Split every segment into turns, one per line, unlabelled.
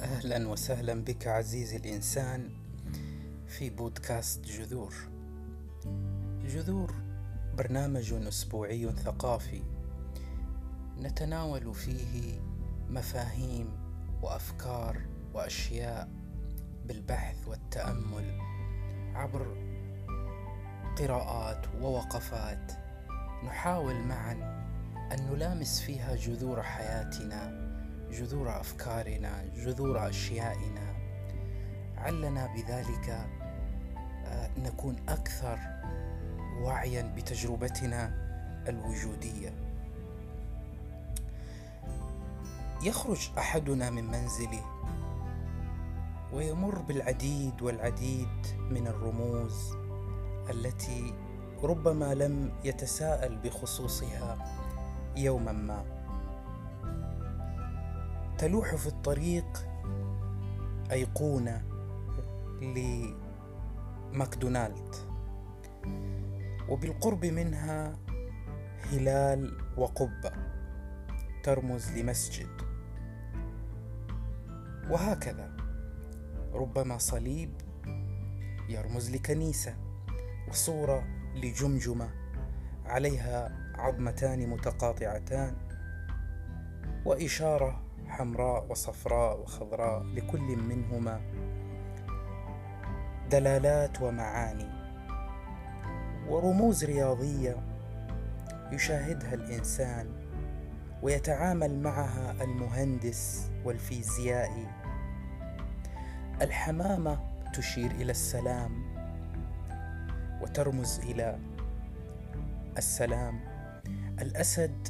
أهلا وسهلا بك عزيزي الإنسان في بودكاست جذور. جذور برنامج أسبوعي ثقافي نتناول فيه مفاهيم وأفكار وأشياء بالبحث والتأمل عبر قراءات ووقفات نحاول معا أن نلامس فيها جذور حياتنا جذور أفكارنا جذور أشيائنا. علنا بذلك آه، نكون أكثر وعيا بتجربتنا الوجودية. يخرج أحدنا من منزله ويمر بالعديد والعديد من الرموز التي ربما لم يتساءل بخصوصها. يوما ما. تلوح في الطريق أيقونة لماكدونالد وبالقرب منها هلال وقبة ترمز لمسجد. وهكذا ربما صليب يرمز لكنيسة وصورة لجمجمة عليها عظمتان متقاطعتان وإشارة حمراء وصفراء وخضراء لكل منهما دلالات ومعاني. ورموز رياضية يشاهدها الإنسان ويتعامل معها المهندس والفيزيائي. الحمامة تشير إلى السلام وترمز إلى السلام. الأسد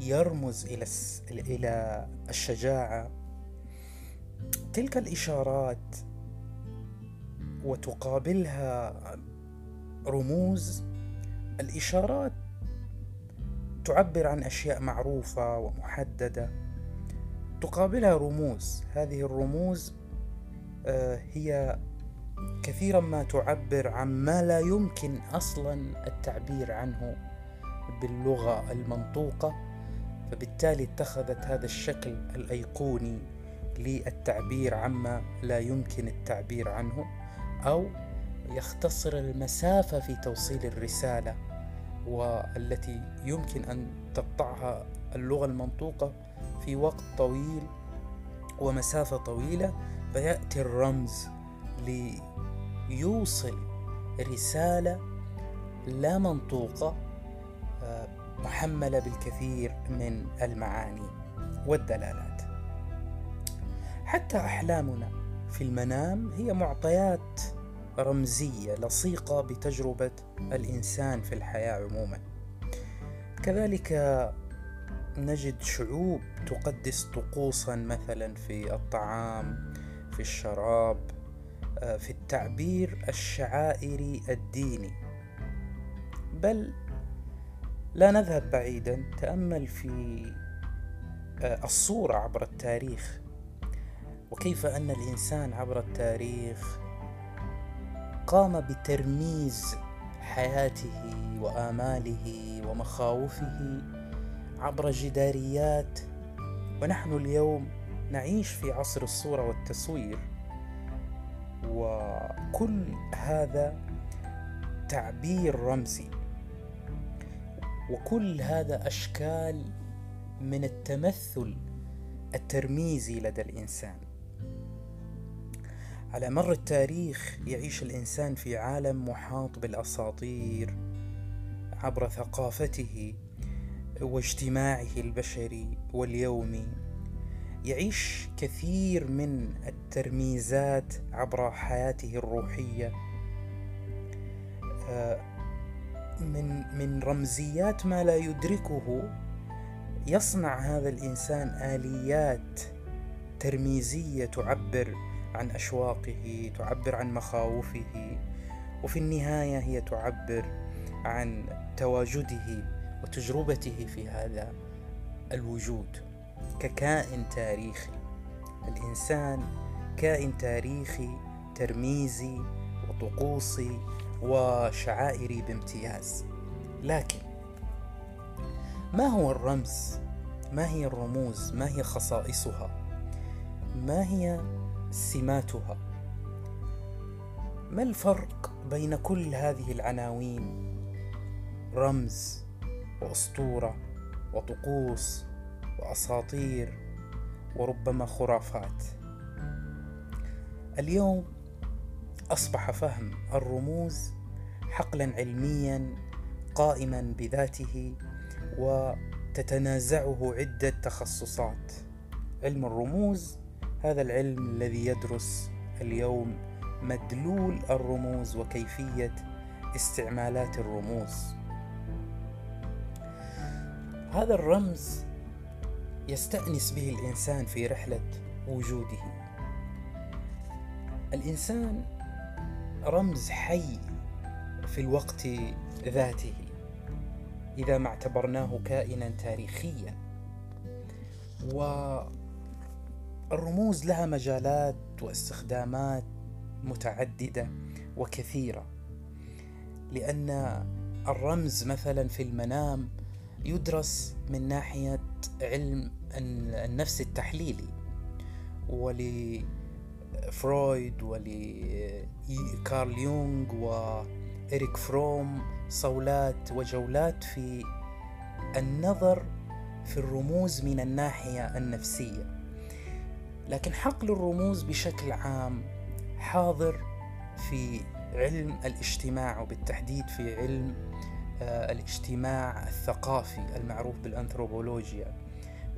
يرمز إلى إلى الشجاعة. تلك الإشارات وتقابلها رموز. الإشارات تعبر عن أشياء معروفة ومحددة. تقابلها رموز. هذه الرموز آه، هي كثيرا ما تعبر عن ما لا يمكن أصلا التعبير عنه. باللغة المنطوقة فبالتالي اتخذت هذا الشكل الأيقوني للتعبير عما لا يمكن التعبير عنه أو يختصر المسافة في توصيل الرسالة والتي يمكن أن تقطعها اللغة المنطوقة في وقت طويل ومسافة طويلة فيأتي الرمز ليوصل رسالة لا منطوقة آه، محمله بالكثير من المعاني والدلالات. حتى أحلامنا في المنام هي معطيات رمزية لصيقة بتجربة الإنسان في الحياة عموما. كذلك نجد شعوب تقدس طقوسا مثلا في الطعام في الشراب آه، في التعبير الشعائري الديني. بل لا نذهب بعيدا. تأمل في آه، الصورة عبر التاريخ. وكيف أن الإنسان عبر التاريخ قام بترميز حياته وآماله ومخاوفه عبر جداريات. ونحن اليوم نعيش في عصر الصورة والتصوير. وكل هذا تعبير رمزي. وكل هذا أشكال من التمثل الترميزي لدى الإنسان. على مر التاريخ يعيش الإنسان في عالم محاط بالأساطير عبر ثقافته واجتماعه البشري واليومي. يعيش كثير من الترميزات عبر حياته الروحية. آه، من من رمزيات ما لا يدركه. يصنع هذا الإنسان آليات ترميزية تعبر عن أشواقه تعبر عن مخاوفه وفي النهاية هي تعبر عن تواجده وتجربته في هذا الوجود ككائن تاريخي. الإنسان كائن تاريخي ترميزي وطقوسي وشعائري بامتياز. لكن ما هو الرمز؟ ما هي الرموز؟ ما هي خصائصها؟ ما هي سماتها؟ ما الفرق بين كل هذه العناوين؟ رمز وأسطورة وطقوس وأساطير وربما خرافات. اليوم أصبح فهم الرموز حقلا علميا قائما بذاته وتتنازعه عدة تخصصات. علم الرموز هذا العلم الذي يدرس اليوم مدلول الرموز وكيفية استعمالات الرموز. هذا الرمز يستأنس به الإنسان في رحلة وجوده. الإنسان رمز حي في الوقت ذاته إذا ما اعتبرناه كائنا تاريخيا. والرموز لها مجالات واستخدامات متعددة وكثيرة لأن الرمز مثلا في المنام يدرس من ناحية علم النفس التحليلي ولفرويد ولكارل يونغ وإريك فروم صولات وجولات في النظر في الرموز من الناحية النفسية. لكن حقل الرموز بشكل عام حاضر في علم الاجتماع وبالتحديد في علم آه، الاجتماع الثقافي المعروف بالأنثروبولوجيا.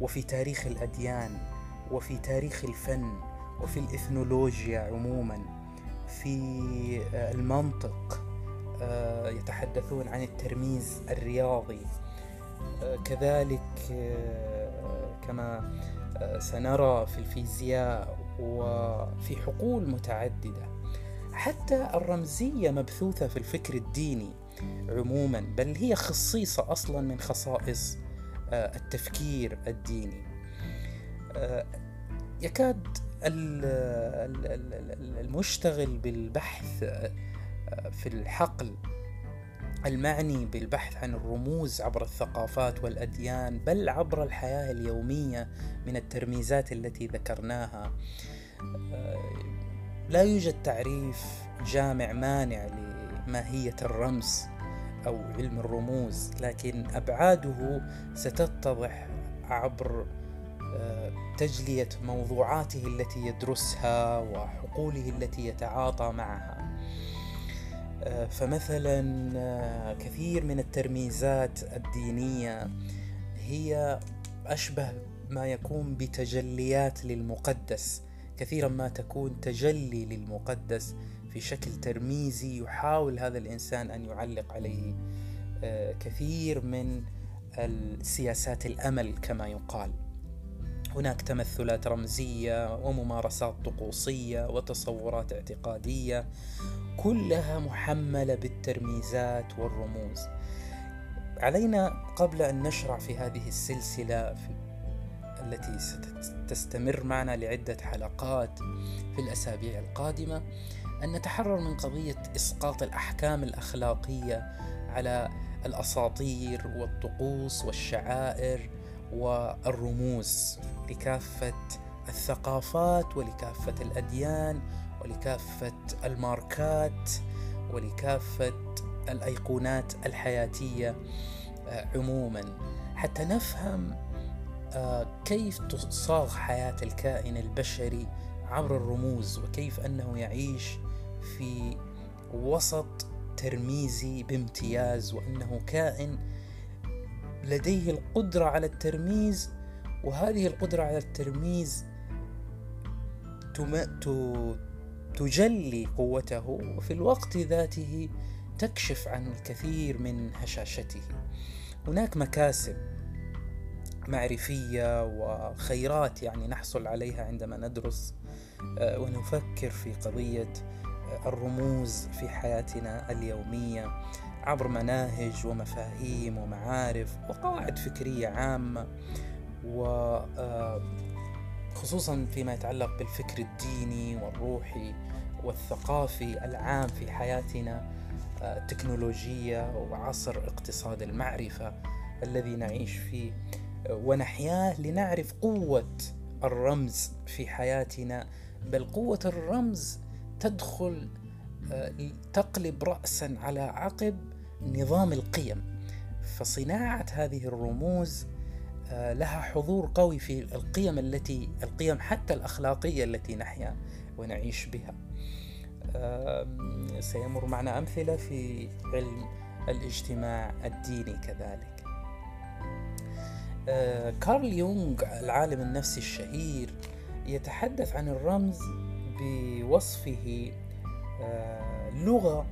وفي تاريخ الأديان وفي تاريخ الفن. وفي الإثنولوجيا عموما في آه، المنطق آه، يتحدثون عن الترميز الرياضي. كذلك كما سنرى في الفيزياء وفي حقول متعددة. حتى الرمزية مبثوثة في الفكر الديني عموما بل هي خصيصة أصلا من خصائص آه، التفكير الديني. آه، يكاد المشتغل بالبحث آه، في الحقل المعني بالبحث عن الرموز عبر الثقافات والأديان بل عبر الحياة اليومية من الترميزات التي ذكرناها. لا يوجد تعريف جامع مانع لماهية الرمز أو علم الرموز لكن أبعاده ستتضح عبر آه، تجلية موضوعاته التي يدرسها وحقوله التي يتعاطى معها. آه، فمثلا آه، كثير من الترميزات الدينية هي أشبه ما يكون بتجليات للمقدس. كثيرا ما تكون تجلي للمقدس في شكل ترميزي يحاول هذا الإنسان أن يعلق عليه. آه، كثير من السياسات الأمل كما يقال. هناك تمثلات رمزية وممارسات طقوسية وتصورات اعتقادية كلها محملة بالترميزات والرموز. علينا قبل أن نشرع في هذه السلسلة في التي ستستمر معنا لعدة حلقات في الأسابيع القادمة أن نتحرر من قضية إسقاط الأحكام الأخلاقية على الأساطير والطقوس والشعائر والرموز لكافة الثقافات ولكافة الأديان ولكافة الماركات ولكافة الأيقونات الحياتية آه، عموما. حتى نفهم آه، كيف تصاغ حياة الكائن البشري عبر الرموز وكيف أنه يعيش في وسط ترميزي بامتياز وأنه كائن لديه القدرة على الترميز وهذه القدرة على الترميز تجلي قوته وفي الوقت ذاته تكشف عن الكثير من هشاشته. هناك مكاسب معرفية وخيرات يعني نحصل عليها عندما ندرس آه، ونفكر في قضية الرموز في حياتنا اليومية. عبر مناهج ومفاهيم ومعارف وقواعد فكرية عامة. وخصوصا آه، فيما يتعلق بالفكر الديني والروحي والثقافي العام في حياتنا آه، التكنولوجية وعصر اقتصاد المعرفة الذي نعيش فيه. ونحياه لنعرف قوة الرمز في حياتنا بل قوة الرمز تدخل تقلب رأسا على عقب نظام القيم. فصناعة هذه الرموز آه، لها حضور قوي في القيم التي القيم حتى الأخلاقية التي نحيا ونعيش بها. سيمر معنا أمثلة في علم الاجتماع الديني كذلك. آه، كارل يونغ العالم النفسي الشهير يتحدث عن الرمز بوصفه آه، لغة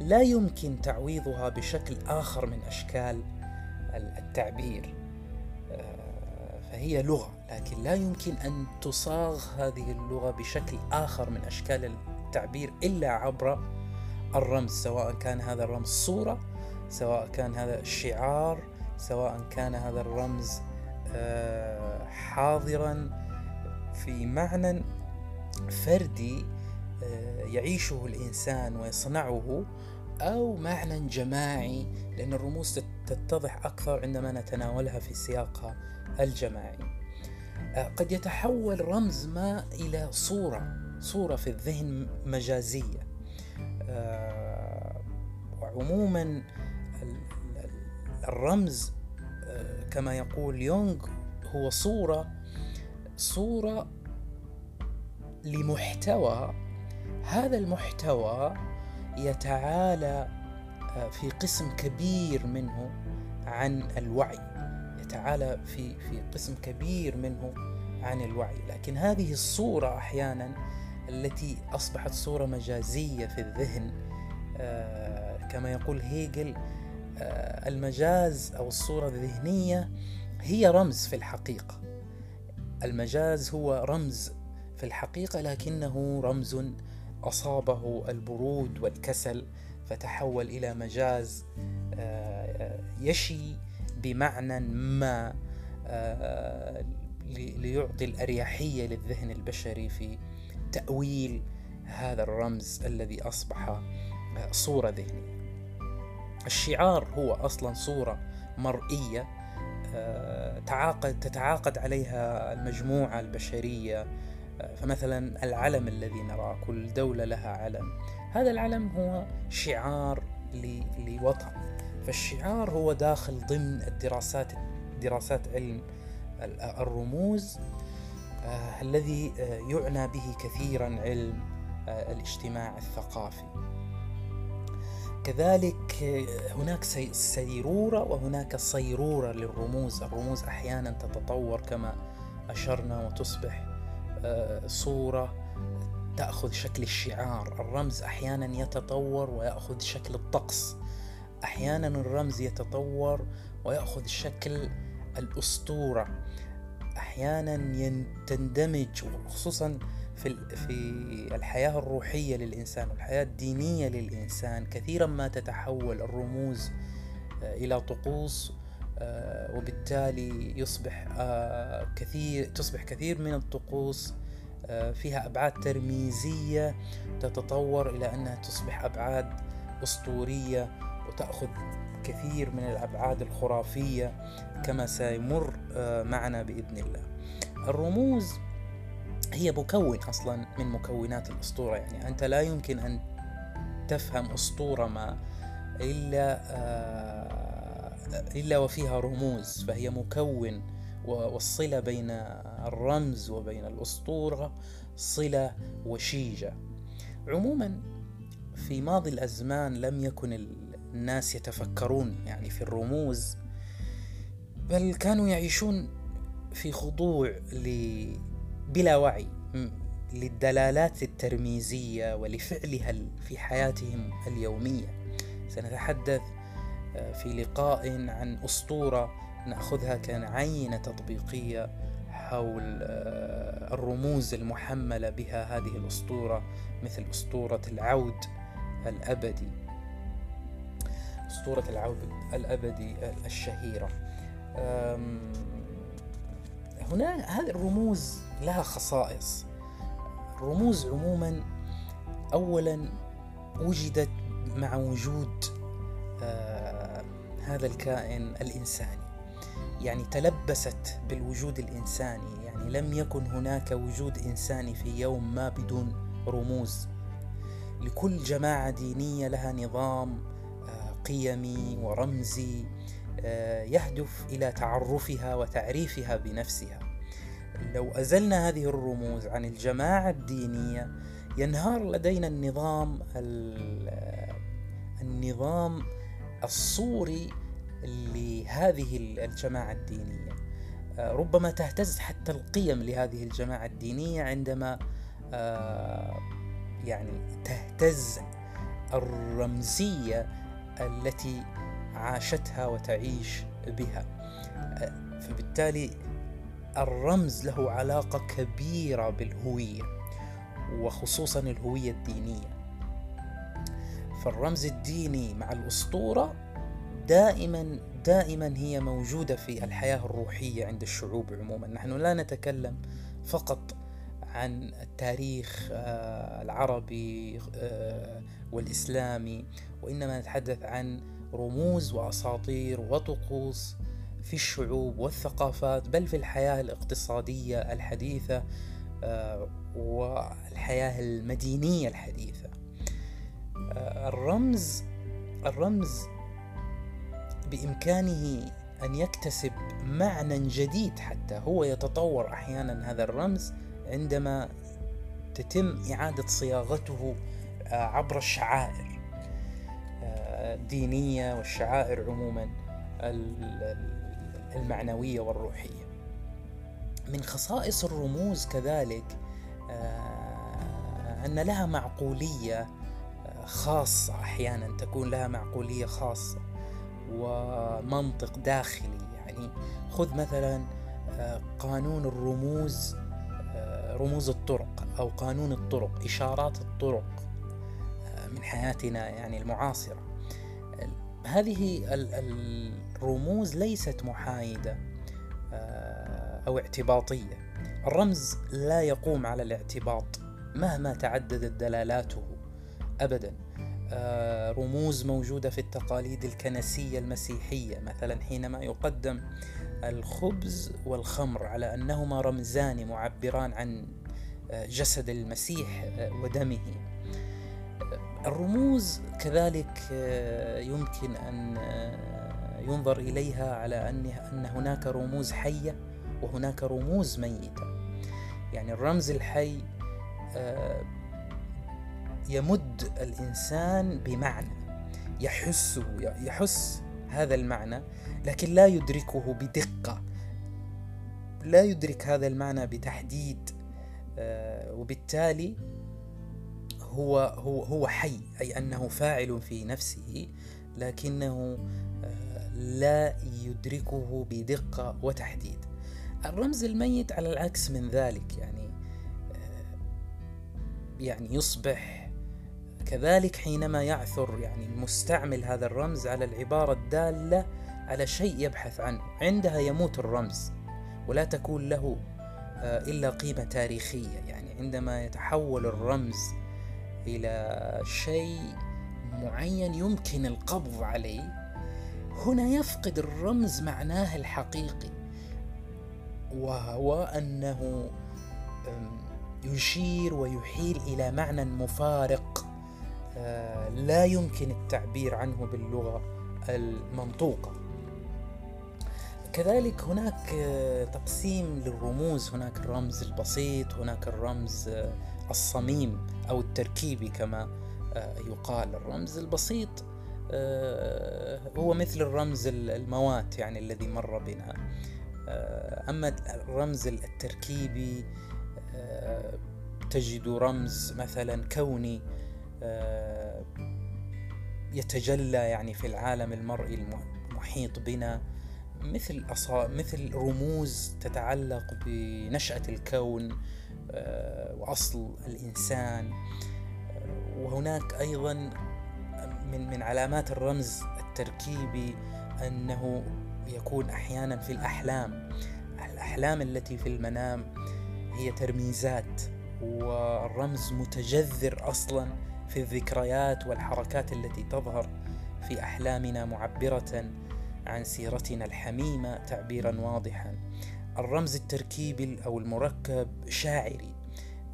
لا يمكن تعويضها بشكل آخر من أشكال التعبير. آه، فهي لغة لكن لا يمكن أن تصاغ هذه اللغة بشكل آخر من أشكال التعبير إلا عبر الرمز سواء كان هذا الرمز صورة سواء كان هذا شعار سواء كان هذا الرمز آه، حاضرا في معنى فردي آه، يعيشه الإنسان ويصنعه أو معنى جماعي لأن الرموز تتضح أكثر عندما نتناولها في سياقها الجماعي. آه، قد يتحول رمز ما إلى صورة صورة في الذهن مجازية. وعموما الرمز كما يقول يونغ هو صورة صورة لمحتوى هذا المحتوى يتعالى آه، في قسم كبير منه عن الوعي. يتعالى في في قسم كبير منه عن الوعي. لكن هذه الصورة أحيانا التي أصبحت صورة مجازية في الذهن آه، كما يقول هيجل آه، المجاز أو الصورة الذهنية هي رمز في الحقيقة. المجاز هو رمز في الحقيقة لكنه رمز أصابه البرود والكسل فتحول إلى مجاز آه، يشي بمعنى ما آه، ليعطي الأريحية للذهن البشري في تأويل هذا الرمز الذي أصبح صورة ذهنية. الشعار هو أصلا صورة مرئية آه، تعاقد تتعاقد عليها المجموعة البشرية آه، فمثلا العلم الذي نراه كل دولة لها علم. هذا العلم هو شعار لوطن. فالشعار هو داخل ضمن الدراسات دراسات علم الرموز آه الذي يعنى به كثيرا علم آه الاجتماع الثقافي. كذلك هناك سيرورة وهناك صيرورة للرموز. الرموز أحيانا تتطور كما أشرنا وتصبح. آه، صورة تأخذ شكل الشعار. الرمز أحيانا يتطور ويأخذ شكل الطقس. أحيانا الرمز يتطور ويأخذ شكل الأسطورة. أحيانا تندمج خصوصا في في الحياة الروحية للإنسان والحياة الدينية للإنسان. كثيرا ما تتحول الرموز آه، إلى طقوس آه، وبالتالي يصبح آه، كثير تصبح كثير من الطقوس فيها أبعاد ترميزية تتطور إلى أنها تصبح أبعاد أسطورية وتأخذ كثير من الأبعاد الخرافية كما سيمر معنا بإذن الله. الرموز هي مكون أصلا من مكونات الأسطورة يعني أنت لا يمكن أن تفهم أسطورة ما إلا إلا وفيها رموز فهي مكون والصلة بين الرمز وبين الأسطورة صلة وشيجة. عموما في ماضي الأزمان لم يكن الناس يتفكرون يعني في الرموز بل كانوا يعيشون في خضوع بلا وعي للدلالات الترميزية ولفعلها في حياتهم اليومية. سنتحدث في لقاء عن أسطورة نأخذها كعينة تطبيقية حول آه، الرموز المحملة بها هذه الأسطورة مثل أسطورة العود الأبدي. أسطورة العود الأبدي الشهيرة. هنا هذه الرموز لها خصائص. الرموز عموما اولا وجدت مع وجود آه هذا الكائن الإنساني. يعني تلبست بالوجود الإنساني يعني لم يكن هناك وجود إنساني في يوم ما بدون رموز. لكل جماعة دينية لها نظام آه، قيمي ورمزي آه، يهدف إلى تعرفها وتعريفها بنفسها. لو أزلنا هذه الرموز عن الجماعة الدينية ينهار لدينا النظام النظام الصوري لهذه الجماعة الدينية. آه، ربما تهتز حتى القيم لهذه الجماعة الدينية عندما آه، يعني تهتز الرمزية التي عاشتها وتعيش بها. آه، فبالتالي الرمز له علاقة كبيرة بالهوية وخصوصا الهوية الدينية. فالرمز الديني مع الأسطورة دائما دائما هي موجودة في الحياة الروحية عند الشعوب عموما. نحن لا نتكلم فقط عن التاريخ آه، العربي آه، والإسلامي وإنما نتحدث عن رموز وأساطير وطقوس في الشعوب والثقافات بل في الحياة الاقتصادية الحديثة آه، والحياة المدينية الحديثة. الرمز الرمز بإمكانه أن يكتسب معنى جديد حتى هو يتطور أحيانا. هذا الرمز عندما تتم إعادة صياغته آه، عبر الشعائر آه، الدينية والشعائر عموما المعنوية والروحية. من خصائص الرموز كذلك آه، أن لها معقولية خاصة أحيانا تكون لها معقولية خاصة ومنطق داخلي. يعني خذ مثلا آه، قانون الرموز آه، رموز الطرق أو قانون الطرق إشارات الطرق آه، من حياتنا يعني المعاصرة. هذه الرموز ليست محايدة أو اعتباطية. الرمز لا يقوم على الاعتباط مهما تعددت دلالاته. أبدا. آه، رموز موجودة في التقاليد الكنسية المسيحية مثلا حينما يقدم الخبز والخمر على أنهما رمزان معبران عن آه، جسد المسيح آه، ودمه. الرموز كذلك يمكن أن ينظر إليها على أن هناك رموز حية وهناك رموز ميتة. يعني الرمز الحي يمد الإنسان بمعنى يحسه يحس هذا المعنى لكن لا يدركه بدقة. لا يدرك هذا المعنى بتحديد آه، وبالتالي هو هو هو حي أي أنه فاعل في نفسه لكنه آه، لا يدركه بدقة وتحديد. الرمز الميت على العكس من ذلك يعني آه، يعني يصبح كذلك حينما يعثر يعني المستعمل هذا الرمز على العبارة الدالة على شيء يبحث عنه. عندها يموت الرمز ولا تكون له آه، إلا قيمة تاريخية. يعني عندما يتحول الرمز إلى شيء معين يمكن القبض عليه هنا يفقد الرمز معناه الحقيقي وهو أنه يشير ويحيل إلى معنى مفارق لا يمكن التعبير عنه باللغة المنطوقة. كذلك هناك آه، تقسيم للرموز. هناك الرمز البسيط هناك الرمز آه، الصميم أو التركيبي كما يقال. الرمز البسيط هو مثل الرمز الموات يعني الذي مر بنا. أما الرمز التركيبي تجد رمز مثلا كوني آه، يتجلى يعني في العالم المرئي المحيط بنا مثل مثل رموز تتعلق بنشأة الكون آه، وأصل الإنسان. آه، وهناك أيضا من من علامات الرمز التركيبي أنه يكون أحيانا في الأحلام. الأحلام التي في المنام هي ترميزات والرمز متجذر أصلا في الذكريات والحركات التي تظهر في أحلامنا معبرة عن سيرتنا الحميمة تعبيرا واضحا. الرمز التركيبي أو المركب شاعري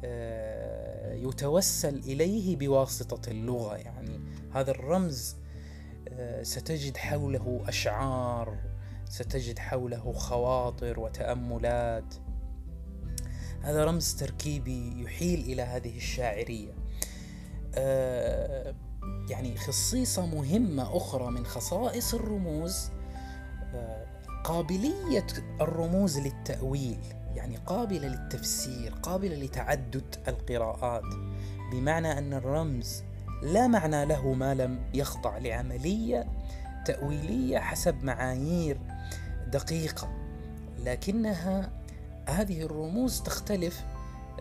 آه، يتوسل إليه بواسطة اللغة. يعني هذا الرمز آه، ستجد حوله أشعار ستجد حوله خواطر وتأملات. هذا رمز تركيبي يحيل إلى هذه الشاعرية. آه، يعني خصيصة مهمة أخرى من خصائص الرموز قابلية الرموز للتأويل يعني قابلة للتفسير قابلة لتعدد القراءات بمعنى أن الرمز لا معنى له ما لم يخضع لعملية تأويلية حسب معايير دقيقة لكنها هذه الرموز تختلف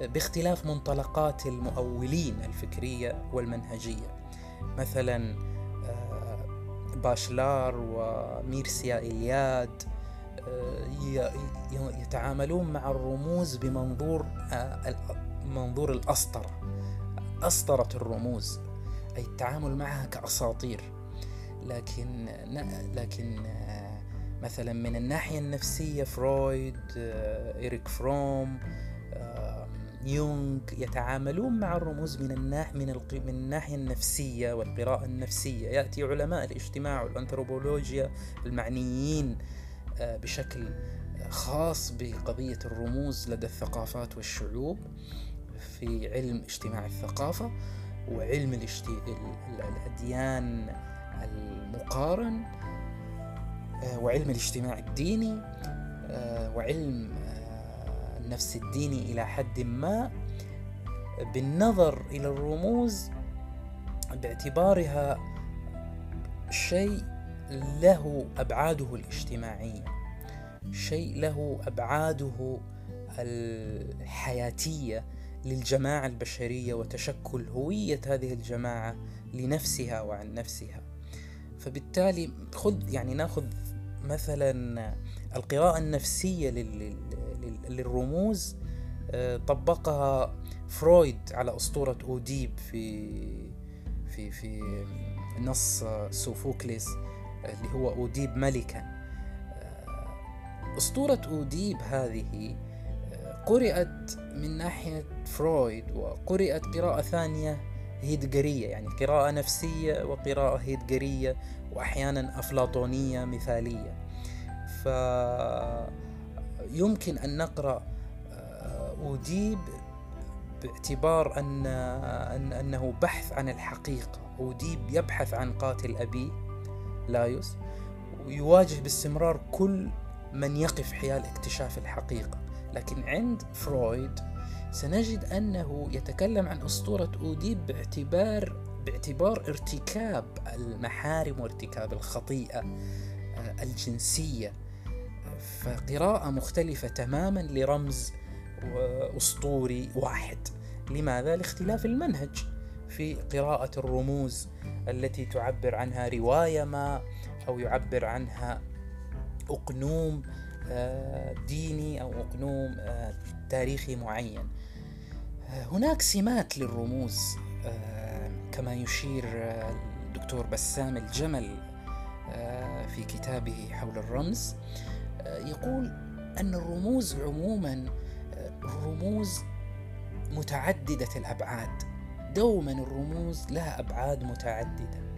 باختلاف منطلقات المؤولين الفكرية والمنهجية. مثلا آه، باشلار وميرسيا إلياد يتعاملون مع الرموز بمنظور آه، منظور الأسطرة أسطرة الرموز. أي التعامل معها كأساطير. لكن لكن آه، مثلا من الناحية النفسية فرويد آه، إيريك فروم يونغ يتعاملون مع الرموز من الناح من من الناحية النفسية والقراءة النفسية. يأتي علماء الاجتماع والانثروبولوجيا المعنيين آه، بشكل خاص بقضية الرموز لدى الثقافات والشعوب في علم اجتماع الثقافة وعلم الأديان المقارن آه، وعلم الاجتماع الديني آه، وعلم النفس الديني إلى حد ما بالنظر إلى الرموز باعتبارها شيء له أبعاده الاجتماعية شيء له أبعاده الحياتية للجماعة البشرية وتشكل هوية هذه الجماعة لنفسها وعن نفسها. فبالتالي خذ يعني ناخذ مثلا القراءة النفسية للرموز آه، طبقها فرويد على أسطورة أوديب في في في نص سوفوكليس اللي هو أوديب ملكا. آه، أسطورة أوديب هذه آه، قرأت من ناحية فرويد وقرأت قراءة ثانية هيدجرية يعني قراءة نفسية وقراءة هيدجرية وأحيانا أفلاطونية مثالية. فيمكن أن نقرأ آه، أوديب باعتبار أن أنه بحث عن الحقيقة. أوديب يبحث عن قاتل أبيه لايوس ويواجه باستمرار كل من يقف حيال اكتشاف الحقيقة. لكن عند فرويد سنجد أنه يتكلم عن أسطورة أوديب باعتبار باعتبار ارتكاب المحارم وارتكاب الخطيئة آه، الجنسية. فقراءة مختلفة تماما لرمز أسطوري واحد. لماذا؟ لاختلاف المنهج. في قراءة الرموز التي تعبر عنها رواية ما أو يعبر عنها أقنوم آه، ديني أو أقنوم آه، تاريخي معين. آه، هناك سمات للرموز كما يشير الدكتور بسام الجمل في كتابه حول الرمز. يقول أن الرموز عموما رموز متعددة الأبعاد. دوما الرموز لها أبعاد متعددة.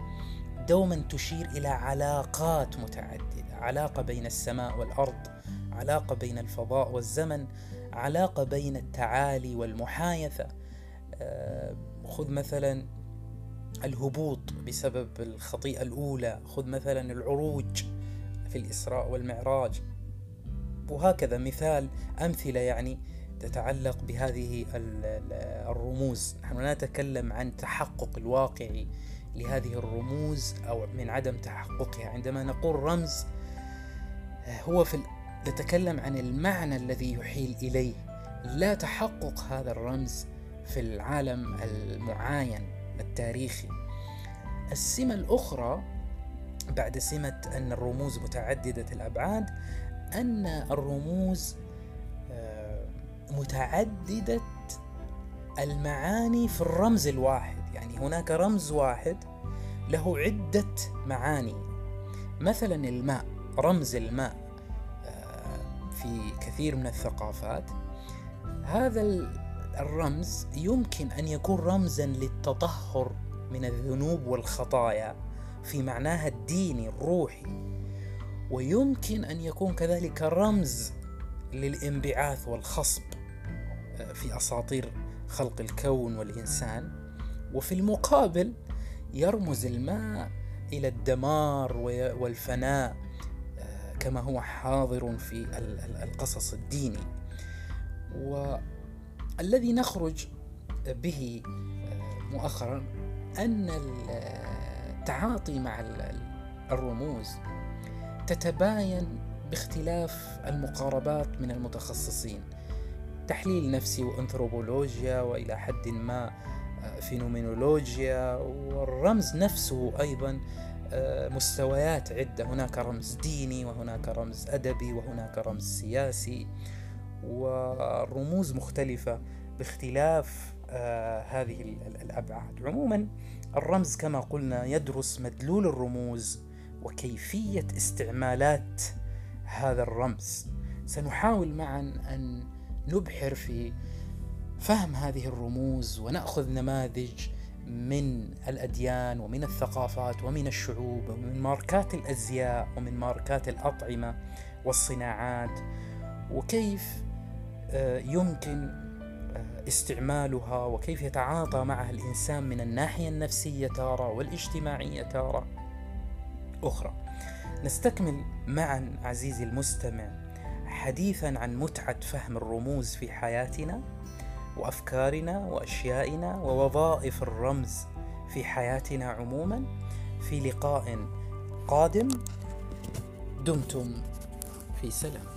دوما تشير إلى علاقات متعددة. علاقة بين السماء والأرض علاقة بين الفضاء والزمن علاقة بين التعالي والمحايثة. آه، خذ مثلا الهبوط بسبب الخطيئة الأولى. خذ مثلا العروج في الإسراء والمعراج. وهكذا مثال أمثلة يعني تتعلق بهذه الرموز. نحن لا نتكلم عن تحقق الواقعي لهذه الرموز أو من عدم تحققها. عندما نقول رمز هو في نتكلم عن المعنى الذي يحيل إليه. لا تحقق هذا الرمز في العالم المعاين التاريخي. السمة الأخرى بعد سمة أن الرموز متعددة الأبعاد أن الرموز متعددة المعاني في الرمز الواحد. يعني هناك رمز واحد له عدة معاني. مثلا الماء رمز الماء آه، في كثير من الثقافات. هذا الرمز يمكن أن يكون رمزا للتطهر من الذنوب والخطايا في معناها الديني الروحي. ويمكن أن يكون كذلك رمز للانبعاث والخصب آه، في أساطير خلق الكون والإنسان. وفي المقابل يرمز الماء إلى الدمار والفناء آه، كما هو حاضر في القصص الديني. والذي نخرج به آه، مؤخرا أن التعاطي مع الرموز تتباين باختلاف المقاربات من المتخصصين. تحليل نفسي وانثروبولوجيا وإلى حد ما آه، فينومينولوجيا والرمز نفسه أيضا آه، مستويات عدة. هناك رمز ديني وهناك رمز أدبي وهناك رمز سياسي ورموز مختلفة باختلاف آه، هذه الأبعاد. عموما الرمز كما قلنا يدرس مدلول الرموز وكيفية استعمالات هذا الرمز. سنحاول معا أن نبحر في فهم هذه الرموز ونأخذ نماذج من الأديان ومن الثقافات ومن الشعوب ومن ماركات الأزياء ومن ماركات الأطعمة والصناعات وكيف آه، يمكن آه، استعمالها وكيف يتعاطى معها الإنسان من الناحية النفسية تاره والاجتماعية تاره أخرى. نستكمل معا عزيزي المستمع حديثا عن متعة فهم الرموز في حياتنا وأفكارنا وأشيائنا ووظائف الرمز في حياتنا عموما. في لقاء قادم دمتم في سلام.